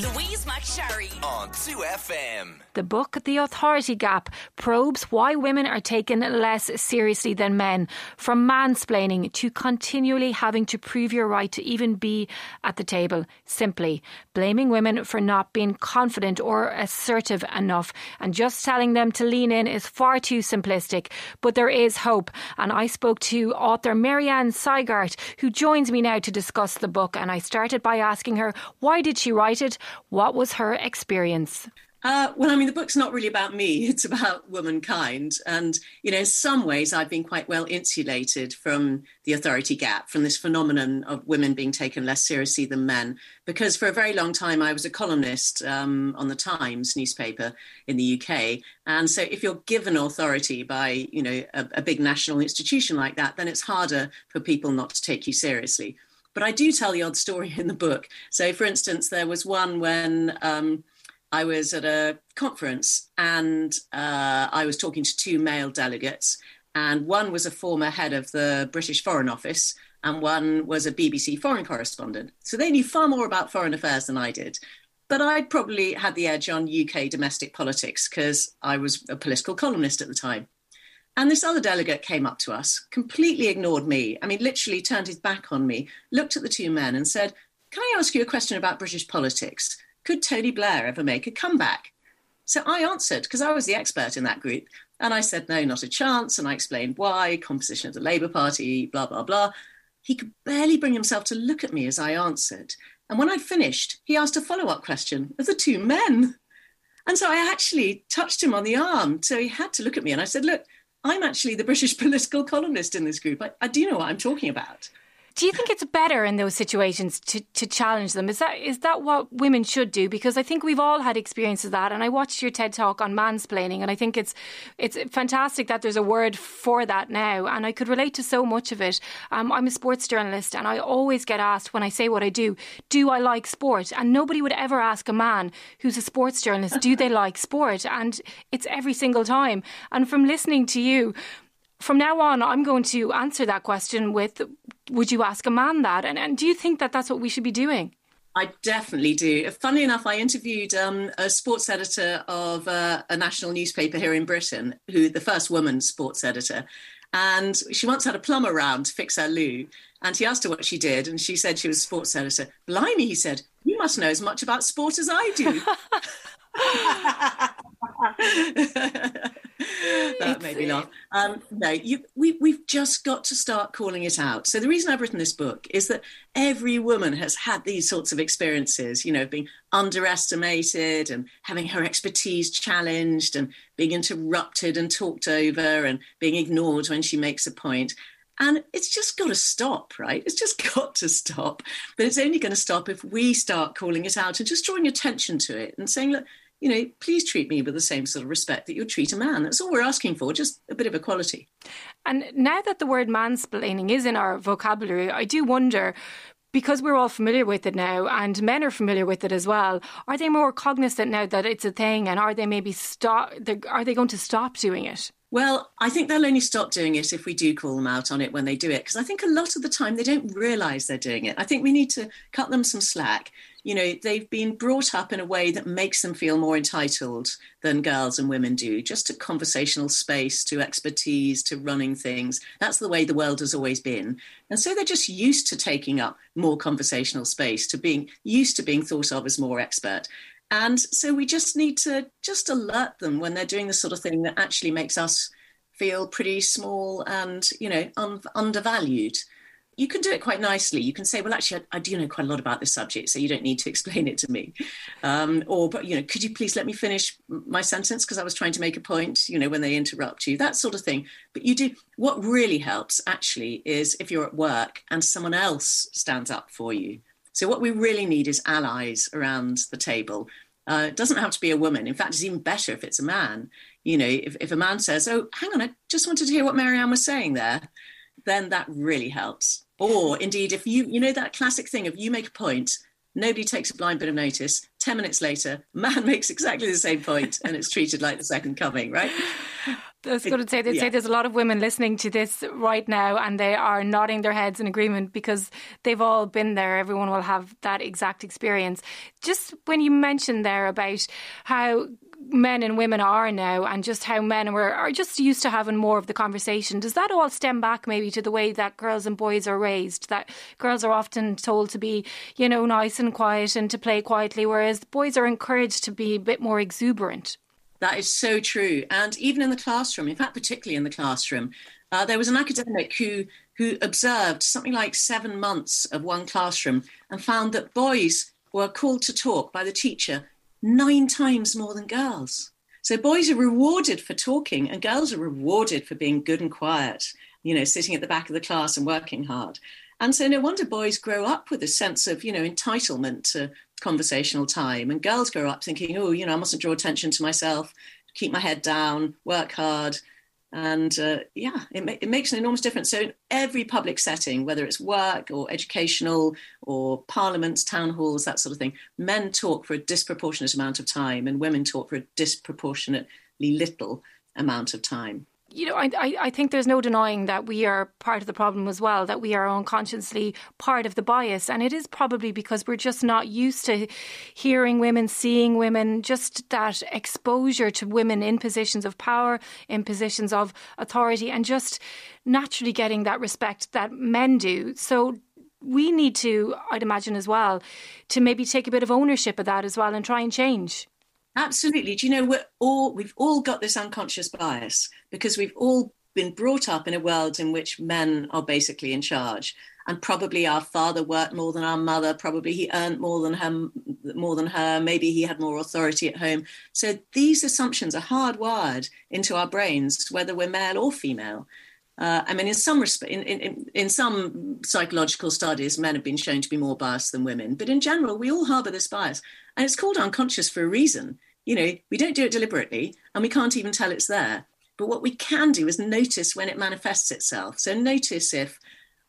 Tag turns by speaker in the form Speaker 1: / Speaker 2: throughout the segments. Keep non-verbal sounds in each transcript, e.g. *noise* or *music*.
Speaker 1: Louise McSharry on 2FM.
Speaker 2: The book, The Authority Gap, probes why women are taken less seriously than men, from mansplaining to continually having to prove your right to even be at the table. Simply blaming women for not being confident or assertive enough, and just telling them to lean in is far too simplistic. But there is hope, and I spoke to author Mary Ann Sieghart, who joins me now to discuss the book. And I started by asking her why did she write it? What was her experience?
Speaker 3: Uh, well, I mean, the book's not really about me. *laughs* It's about womankind. And, you know, in some ways, I've been quite well insulated from the authority gap, from this phenomenon of women being taken less seriously than men. Because for a very long time, I was a columnist um, on the Times newspaper in the UK. And so if you're given authority by, you know, a, a big national institution like that, then it's harder for people not to take you seriously. But I do tell the odd story in the book. So, for instance, there was one when um, I was at a conference and uh, I was talking to two male delegates, and one was a former head of the British Foreign Office, and one was a BBC foreign correspondent. So they knew far more about foreign affairs than I did. But I probably had the edge on UK domestic politics because I was a political columnist at the time. And this other delegate came up to us, completely ignored me. I mean, literally turned his back on me, looked at the two men and said, Can I ask you a question about British politics? Could Tony Blair ever make a comeback? So I answered, because I was the expert in that group. And I said, No, not a chance. And I explained why, composition of the Labour Party, blah, blah, blah. He could barely bring himself to look at me as I answered. And when I finished, he asked a follow up question of the two men. And so I actually touched him on the arm. So he had to look at me. And I said, Look, I'm actually the British *laughs* political columnist in this group. I, I do know what I'm talking about.
Speaker 2: Do you think it's better in those situations to, to challenge them? Is that is that what women should do? Because I think we've all had experiences of that. And I watched your TED talk on mansplaining, and I think it's it's fantastic that there's a word for that now. And I could relate to so much of it. Um, I'm a sports journalist, and I always get asked when I say what I do, do I like sport? And nobody would ever ask a man who's a sports journalist, do they like sport? And it's every single time. And from listening to you, from now on, I'm going to answer that question with Would you ask a man that? And, and do you think that that's what we should be doing?
Speaker 3: I definitely do. Funnily enough, I interviewed um, a sports editor of uh, a national newspaper here in Britain, who the first woman sports editor. And she once had a plumber round to fix her loo. And he asked her what she did. And she said she was a sports editor. Blimey, he said, you must know as much about sport as I do. *laughs* *laughs* *laughs* that made me laugh. Um, no, you, we, we've just got to start calling it out. So the reason I've written this book is that every woman has had these sorts of experiences, you know, being underestimated and having her expertise challenged and being interrupted and talked over and being ignored when she makes a point. And it's just got to stop, right? It's just *laughs* got to stop. But it's only going to stop if we start calling it out and just drawing attention to it and saying, look, you know, please treat me with the same sort of respect that you treat a man. That's all we're asking for, just a bit of equality.
Speaker 2: And now that the word mansplaining is in our vocabulary, I do wonder because we're all familiar with it now and men are familiar with it as well are they more cognizant now that it's a thing and are they maybe stop are they going to stop doing it
Speaker 3: well, I think they'll only stop doing it if we do call them out on it when they do it, because I think a lot of the time they don't realize they're doing it. I think we need to cut them some slack. You know, they've been brought up in a way that makes them feel more entitled than girls and women do, just to conversational space, to expertise, to running things. That's the way the world has always been. And so they're just used to taking up more conversational space, to being used to being thought of as more expert. And so we just need to just alert them when they're doing the sort of thing that actually makes us feel pretty small and, you know, un- undervalued. You can do it quite nicely. You can say, well, actually, I, I, do know quite a lot about this subject, so you don't need to *laughs* explain it to me. Um, or, but, you know, could you please let me finish my sentence because I was trying to make a point, you know, when they interrupt you, that sort of thing. But you do, what really helps actually is if you're at work and someone else stands up for you so what we really need is allies around the table. Uh, it doesn't have to be a woman. In fact, it's even better if it's a man. You know, if, if a man says, "Oh, hang on, I just wanted to hear what Mary Ann was saying there," then that really helps. Or indeed, if you you know that classic thing of you make a point, nobody takes a blind bit of notice. Ten minutes later, *laughs* man makes exactly the same point, and it's treated like the second coming, right?
Speaker 2: I was going to say, they'd yeah. say there's a lot of women listening to this right now and they are nodding their heads in agreement because they've all been there. Everyone will have that exact experience. Just when you mentioned there about how men and women are now and just how men were, are just used to having more of the conversation, does that all stem back maybe to the way that girls and boys are raised? That girls are often told to be, you know, nice and quiet and to play quietly, whereas boys are encouraged to be a bit more exuberant?
Speaker 3: That is so true. And even in the classroom, in fact, particularly in the classroom, uh, there was an academic who who observed something like seven months of one classroom and found that boys were called to talk by the teacher nine times more than girls. So boys are rewarded for talking, and girls are rewarded for being good and quiet. You know, sitting at the back of the class and working hard. And so no wonder boys grow up with a sense of, you know, entitlement to conversational time. And girls grow up thinking, oh, you know, I mustn't draw attention to myself, keep my head down, work hard. And uh, yeah, it, ma- it makes an enormous difference. So, in every public setting, whether it's work or educational or parliaments, town halls, that sort of thing, men talk for a disproportionate amount of time and women talk for a disproportionately little amount of time
Speaker 2: you know, I, I think there's no denying that we are part of the problem as well, that we are unconsciously part of the bias. And it is probably because we're just not used to hearing women, seeing women, just that exposure to women in positions of power, in positions of authority, and just naturally getting that respect that men do. So we need to, I'd imagine as well, to maybe take a bit of ownership of that as well and try and change.
Speaker 3: Absolutely. Do you know we're all we've all got this unconscious bias because we've all been brought up in a world in which men are basically in charge. And probably our father worked more than our mother. Probably he earned more than her. More than her. Maybe he had more authority at home. So these assumptions are hardwired into our brains, whether we're male or female. Uh, I mean, in some resp- in, in, in some psychological studies, men have been shown to be more biased than women. But in general, we all harbour this bias, and it's called unconscious for a reason. You know, we don't do it deliberately, and we can't even tell it's there. But what we can do is notice when it manifests itself. So notice if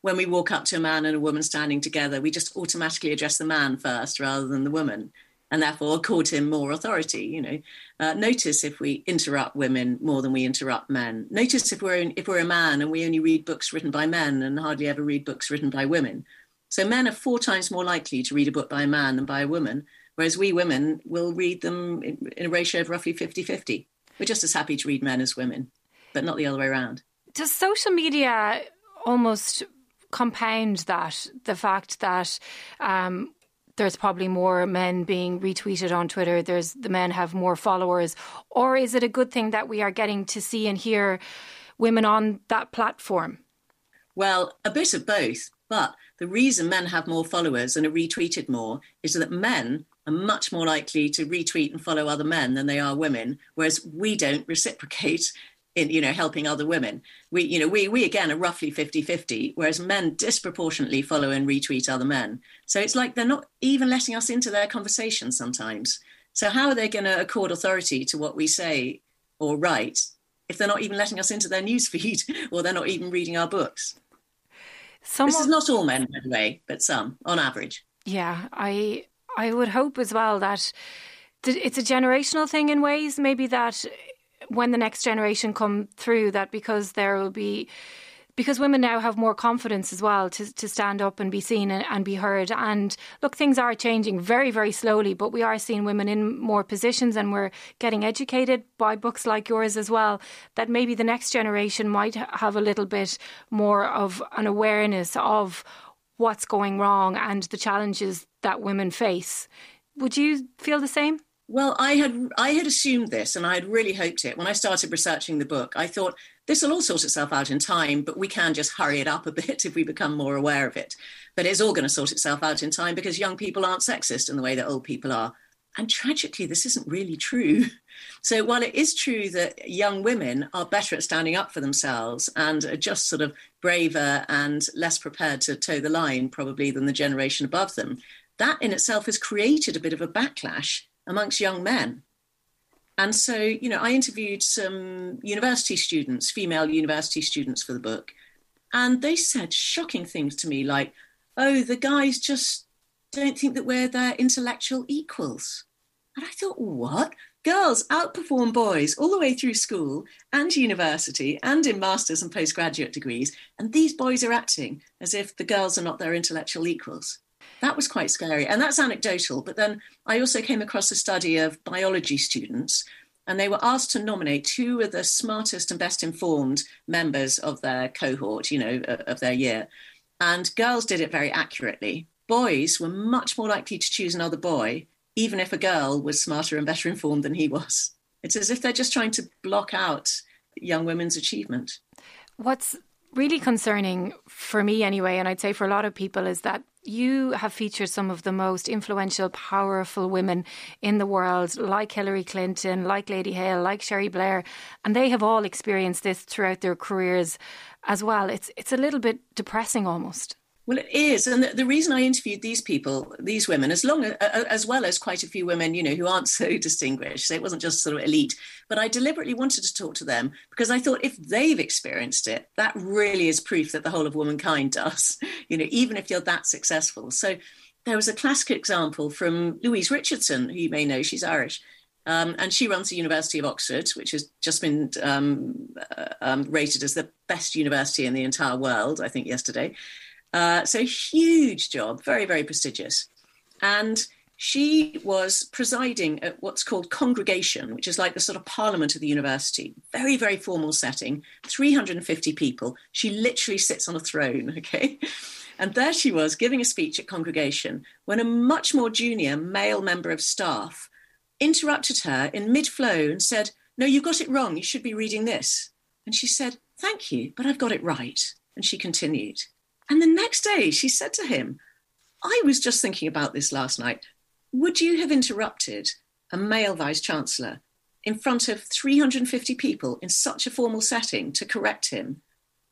Speaker 3: when we walk up to a man and a woman standing together, we just automatically address the man first rather than the woman, and therefore accord him more authority. You know, uh, notice if we interrupt women more than we interrupt men. Notice if we're in, if we're a man and we only read books written by men and hardly ever read books written by women. So men are four times more likely to read a book by a man than by a woman, whereas we women will read them in, a ratio of roughly 50 50. We're just as happy to read men as women, but not the other way around.
Speaker 2: Does social media almost compound that the fact that um, there's probably more men being retweeted on Twitter. There's the men have more followers, or is it a good thing that we are getting to see and hear women on that platform?
Speaker 3: Well, a bit of both. But the reason men have more followers and are retweeted more is that men are much more likely to retweet and follow other men than they are women, whereas we don't reciprocate in you know helping other women. We you know we we again are roughly 50-50 whereas men disproportionately follow and retweet other men. So it's like they're not even letting us into their conversation sometimes. So how are they going to accord authority to what we say or write if they're not even letting us into their *laughs* newsfeed or they're not even reading our books? Someone... this is not all men by the way but some on average.
Speaker 2: Yeah i I would hope as well that it's a generational thing in ways. Maybe that when the next generation come through, that because there will be because women now have more confidence as well to, to stand up and be seen and, and, be heard. And look, things are changing very, very slowly, but we are seeing women in more positions and we're getting educated by books like yours as well. That maybe the next generation might have a little bit more of an awareness of what's going wrong and the challenges that women face. Would you feel the same?
Speaker 3: Well, I had I had assumed this, and I had really hoped it when I started researching the book. I thought this will all sort itself out in time, but we can just hurry it up a *laughs* bit if we become more aware of it. But it's all going to sort itself out in time because young people aren't sexist in the way that old people are. And tragically, this isn't really true. *laughs* So, while it is true that young women are better at standing up for themselves and are just sort of braver and less prepared to toe the line, probably, than the generation above them, that in itself has created a bit of a backlash amongst young men. And so, you know, I interviewed some university students, female university students for the book, and they said shocking things to me like, oh, the guys just don't think that we're their intellectual equals. And I thought, what? Girls outperform boys all the way through school and university and in masters and postgraduate degrees. And these boys are acting as if the girls are not their intellectual equals. That was quite scary. And that's anecdotal. But then I also came across a study of biology students and they were asked to nominate who were the smartest and best informed members of their cohort, you know, of their year. And girls did it very accurately. Boys were much more likely to choose another boy, even if a girl was smarter and better informed than he was. It's as if they're just trying to block out young women's achievement.
Speaker 2: What's really concerning for me, anyway, and I'd say for a lot of people, is that you have featured some of the most influential, powerful women in the world, like Hillary Clinton, like Lady Hale, like Cherie Blair, and they have all experienced this throughout their careers as well. It's it's a little bit depressing almost.
Speaker 3: Well, it is, and the, the, reason I interviewed these people, these women, as long as, as well as quite a few women, you know, who aren't *laughs* so distinguished, so it wasn't just sort of elite, but I deliberately wanted to talk to them because I thought if they've experienced it, that really is proof that the whole of womankind *laughs* does, you know, even if you're that successful. So there was a classic example from Louise Richardson, who you may know, she's Irish. Um, and she runs the University of Oxford, which has just been um, uh, um, rated as the best university in the entire world, I think, yesterday. Uh, so huge job, very, very prestigious. And she was presiding at what's called congregation, which is like the sort of parliament of the university. Very, very formal setting, 350 people. She literally sits on a throne, *laughs* okay? And there she was giving a speech at congregation when a much more junior male member of staff interrupted her in mid flow and said, No, you got it wrong. You should be reading this. And she said, Thank you, but I've got it right. And she continued. And the next day she said to him, I was just thinking about this last night. Would you have interrupted a male vice chancellor in front of 350 people in such a formal setting to correct him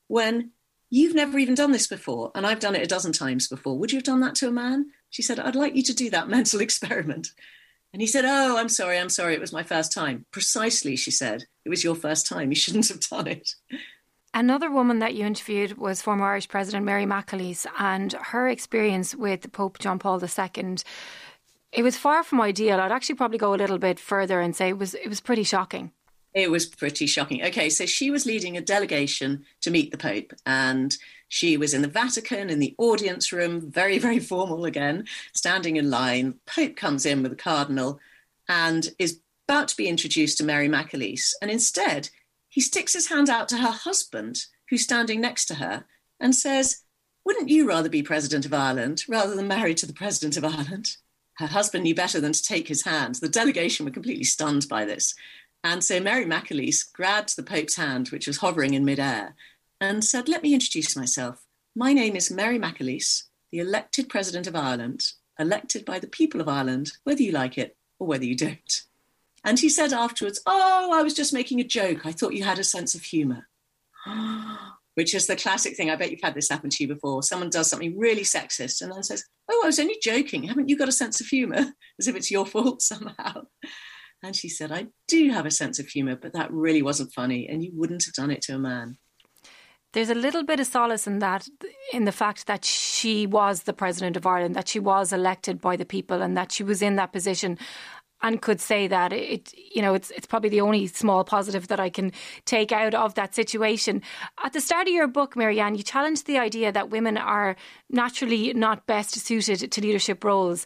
Speaker 3: when you've never even done this before and I've done it a dozen times before? Would you have done that to a man? She said, I'd like you to do that *laughs* mental experiment. And he said, Oh, I'm sorry, I'm sorry, it was my first time. Precisely, she said, it was your first time. You shouldn't have done it.
Speaker 2: Another woman that you interviewed was former Irish President Mary McAleese, and her experience with Pope John Paul II. It was far from ideal. I'd actually probably go a little bit further and say it was it was pretty shocking.
Speaker 3: It was pretty shocking. Okay, so she was leading a delegation to meet the Pope, and she was in the Vatican in the audience room, very, very formal again, standing in line. Pope comes in with the Cardinal and is about to be introduced to Mary McAleese. And instead, he sticks his hand out to her husband, who's standing next to her, and says, Wouldn't you rather be President of Ireland rather than married to the President of Ireland? Her husband knew better than to take his hand. The delegation were completely stunned by this. And so Mary McAleese grabbed the Pope's hand, which was hovering in midair, and said, Let me introduce myself. My name is Mary McAleese, the elected President of Ireland, elected by the people of Ireland, whether you like it or whether you don't. And he said afterwards, Oh, I was just making a joke. I thought you had a sense of humor. *gasps* Which is the classic thing. I bet you've had this happen to you before. Someone does something really sexist and then says, Oh, I was only joking. Haven't you got a sense of humor? *laughs* As if it's your fault *laughs* somehow. And she said, I do have a sense of humor, but that really wasn't funny. And you wouldn't have done it to a man.
Speaker 2: There's a little bit of solace in that, in the fact that she was the president of Ireland, that she was elected by the people, and that she was in that position and could say that it you know it's it's probably the only small positive that I can take out of that situation. At the start of your book, Mary Ann, you challenged the idea that women are naturally not best suited to leadership roles.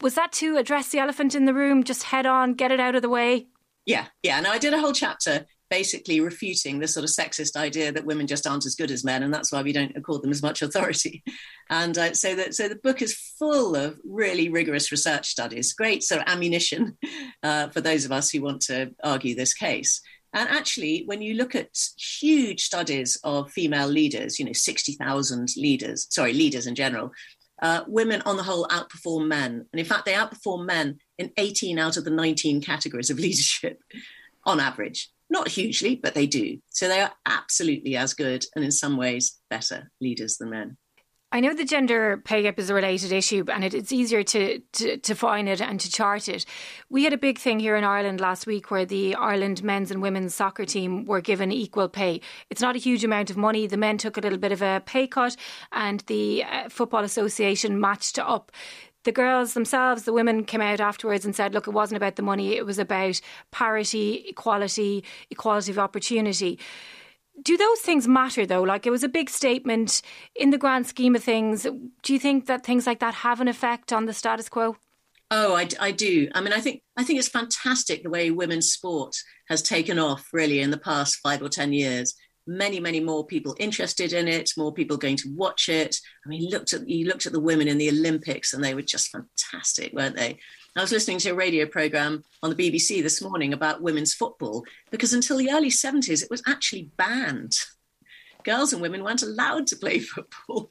Speaker 2: Was that to address the elephant in the room, just head on, get it out of the way?
Speaker 3: Yeah, yeah. Now I did a whole chapter basically refuting the sort of sexist idea that women just aren't as good as men, and that's why we don't accord them as much authority. *laughs* And uh, so that so the book is full of really rigorous research studies, great sort of ammunition *laughs* uh, for those of us who want to argue this case. And actually, when you look at huge studies of female leaders, you know, 60,000 leaders, sorry, leaders in general, uh, women on the whole outperform men. And in fact, they outperform men in 18 out of the 19 categories of *laughs* leadership on average. Not hugely, but they do. So they are absolutely as good and in some ways better leaders than men.
Speaker 2: I know the gender pay gap is a related issue and it, it's easier to, to, to find it and to chart it. We had a big thing here in Ireland last week where the Ireland men's and women's soccer team were given equal pay. It's not a huge amount of money. The men took a little bit of a pay cut and the uh, Football Association matched up. The girls themselves, the women came out afterwards and said, look, it wasn't about the money, it was about parity, equality, equality of opportunity. Do those things matter though? Like it was a big statement in the grand scheme of things. Do you think that things like that have an effect on the status quo?
Speaker 3: Oh, I, I do. I mean, I think I think it's fantastic the way women's sport has taken off really in the past five or ten years many, many more people interested in it, more people going to watch it. I mean, looked at you looked at the women in the Olympics, and they were just fantastic, weren't they? I was listening to a radio program on the BBC this morning about women's football because until the early 70s, it was actually banned. Girls and women weren't allowed to play *laughs* football.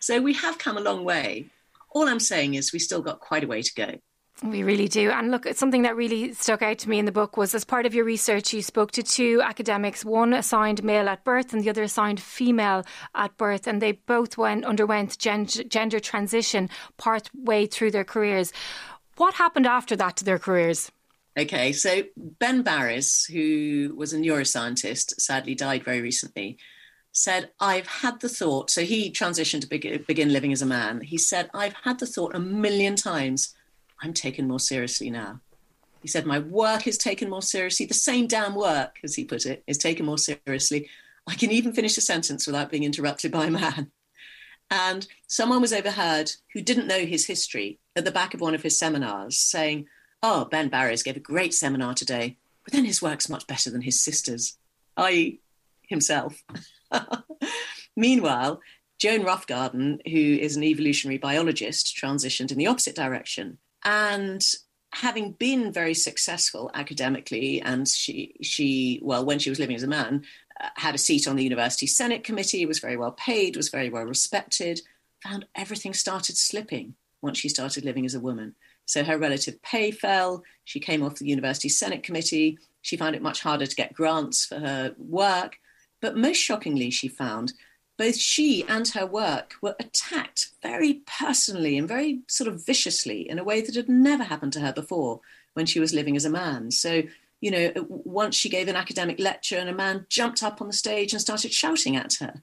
Speaker 3: So we have come a long way. All I'm saying is we still got quite a way to go.
Speaker 2: We really do. And look, something that really stuck out to me in the book was as part of your research, you spoke to two academics, one assigned male at birth and the other assigned female at birth, and they both went underwent gender, gender transition part way through their careers. What happened after that to their careers?
Speaker 3: Okay, so Ben Barres, who was a neuroscientist, sadly died very recently, said, I've had the thought. So he transitioned to begin living as a man. He said, I've had the thought a million times I'm taken more seriously now. He said, My work is taken more seriously. The same damn work, as he put it, is taken more seriously. I can even finish a sentence without being interrupted by a man. And someone was overheard who didn't know his history at the back of one of his seminars saying, Oh, Ben Barres gave a great seminar today, but then his work's much better than his sister's, i.e., himself. *laughs* Meanwhile, Joan Roughgarden, who is an evolutionary biologist, transitioned in the opposite direction and having been very successful academically, and she, she well, when she was living as a man, uh, had a seat on the university senate committee, was very well paid, was very well respected, found everything started slipping once she started living as a woman. So her relative pay fell. She came off the university senate committee. She found it much harder to get grants for her work. But most shockingly, she found both she and her work were attacked very personally and very sort of viciously in a way that had never happened to her before when she was living as a man. So, you know, once she gave an academic lecture and a man jumped up on the stage and started shouting at her.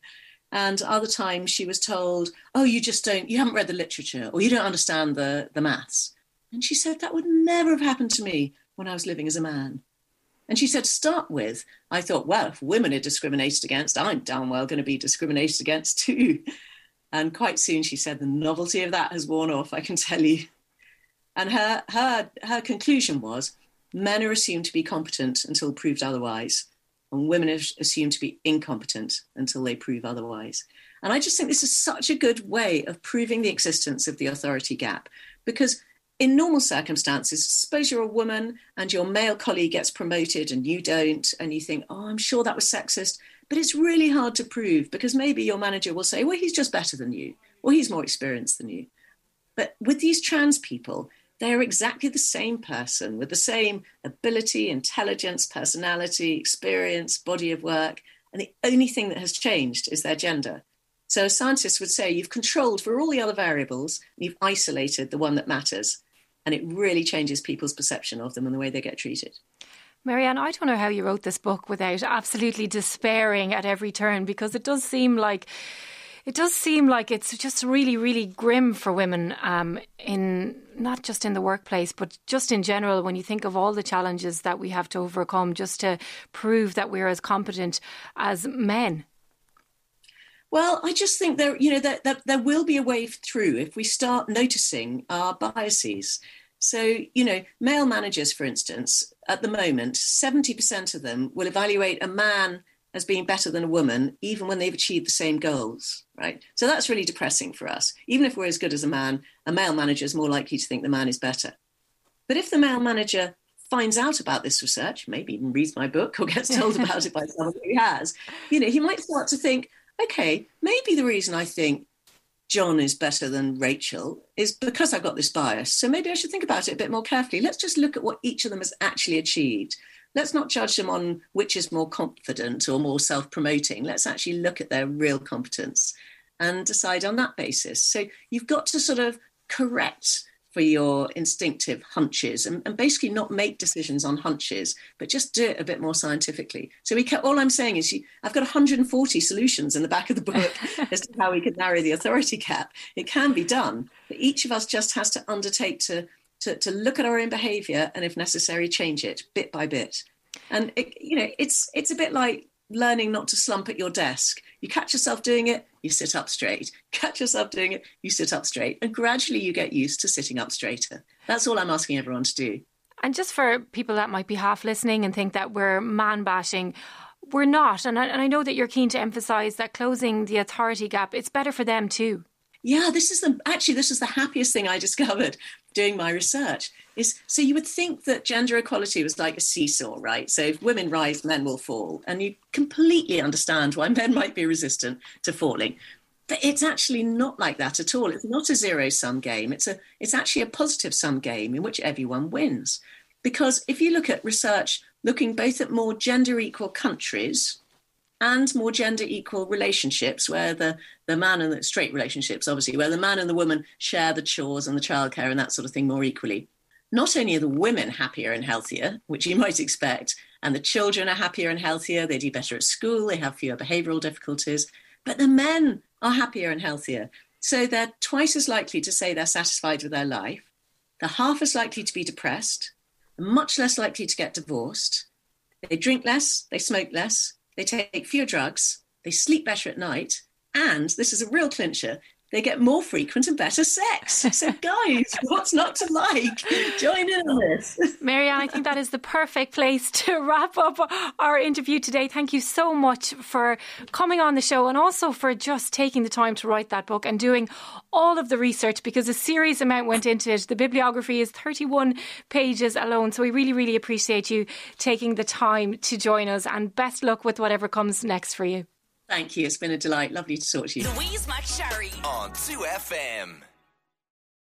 Speaker 3: And other times she was told, oh, you just don't, you haven't read the literature or you don't understand the, the maths. And she said, that would never have happened to me when I was living as a man. And she said, to start with, I thought, well, if women are discriminated against, I'm damn well going to be discriminated against too. And quite soon she said, the novelty of that has worn off, I can tell you. And her, her, her conclusion was men are assumed to be competent until proved otherwise, and women are assumed to be incompetent until they prove otherwise. And I just think this is such a good way of proving the existence of the authority gap because in normal circumstances, suppose you're a woman and your male colleague gets promoted and you don't, and you think, oh, I'm sure that was sexist. But it's really hard to prove because maybe your manager will say, well, he's just better than you, or he's more experienced than you. But with these trans people, they are exactly the same person with the same ability, intelligence, personality, experience, body of work. And the only thing that has changed is their gender. So scientists would say you've controlled for all the other variables, and you've isolated the one that matters and it really changes people's perception of them and the way they get treated.
Speaker 2: Mary Ann, I don't know how you wrote this book without absolutely despairing at every turn because it does seem like it does seem like it's just really, really grim for women um, in not just in the workplace, but just in general. When you think of all the challenges that we have to overcome, just to prove that we're as competent as men.
Speaker 3: Well, I just think there, you know, that, that there will be a wave through if we start noticing our biases. So, you know, male managers, for instance, at the moment, 70% of them will evaluate a man as being better than a woman, even when they've achieved the same goals, right? So that's really depressing for us. Even if we're as good as a man, a male manager is more likely to think the man is better. But if the male manager finds out about this research, maybe even reads my book or gets told about it by *laughs* someone who has, you know, he might start to think, okay, maybe the reason I think John is better than Rachel is because I've got this bias. So maybe I should think about it a bit more carefully. Let's just look at what each of them has actually achieved. Let's not judge them on which is more confident or more self promoting. Let's actually look at their real competence and decide on that basis. So you've got to sort of correct for your instinctive hunches and, and, basically not make decisions on hunches, but just do it a bit more scientifically. So we can, all I'm saying is you, I've got 140 solutions in the back of the book *laughs* as to how we can narrow the authority gap. It can be done, but each of us just has to undertake to, to, to look at our own behavior and if necessary, change it bit by bit. And it, you know, it's it's a bit like learning not to slump at your desk. You catch yourself doing it, you sit up straight. Catch yourself doing it, you sit up straight. And gradually you get used to sitting up straighter. That's all I'm asking everyone to do.
Speaker 2: And just for people that might be half listening and think that we're man bashing, we're not. And I, and I know that you're keen to emphasize that closing the authority gap, it's better for them too.
Speaker 3: Yeah, this is the actually this is the happiest thing I discovered doing my research is so you would think that gender equality was like a seesaw, right? So if women rise, men will fall. And you completely understand why men might be resistant to falling. But it's actually not like that at all. It's not a zero sum game. It's a it's actually a positive sum game in which everyone wins. Because if you look at research looking both at more gender equal countries and more gender equal relationships where the, the man and the straight relationships, obviously, where the man and the woman share the chores and the childcare and that sort of thing more equally not only are the women happier and healthier, which you *laughs* might expect, and the children are happier and healthier, they do better at school, they have fewer behavioral difficulties, but the men are happier and healthier. So they're twice as likely to say they're satisfied with their life, they're half as likely to be depressed, much less likely to get divorced. They drink less, they smoke less, they take fewer drugs, they sleep better at night, and this is a real clincher, they get more frequent and better sex. So, *laughs* guys, what's not to like? Join in on this. *laughs*
Speaker 2: Mary Ann, I think that is the perfect place to wrap up our interview today. Thank you so much for coming on the show and also for just taking the time to write that book and doing all of the research because a serious amount went into it. The bibliography is 31 pages alone. So, we really, really appreciate you taking the time to join us and best luck with whatever comes next for you.
Speaker 3: Thank you. It's been a delight. Lovely to talk to you.
Speaker 1: Louise McSharry on 2FM.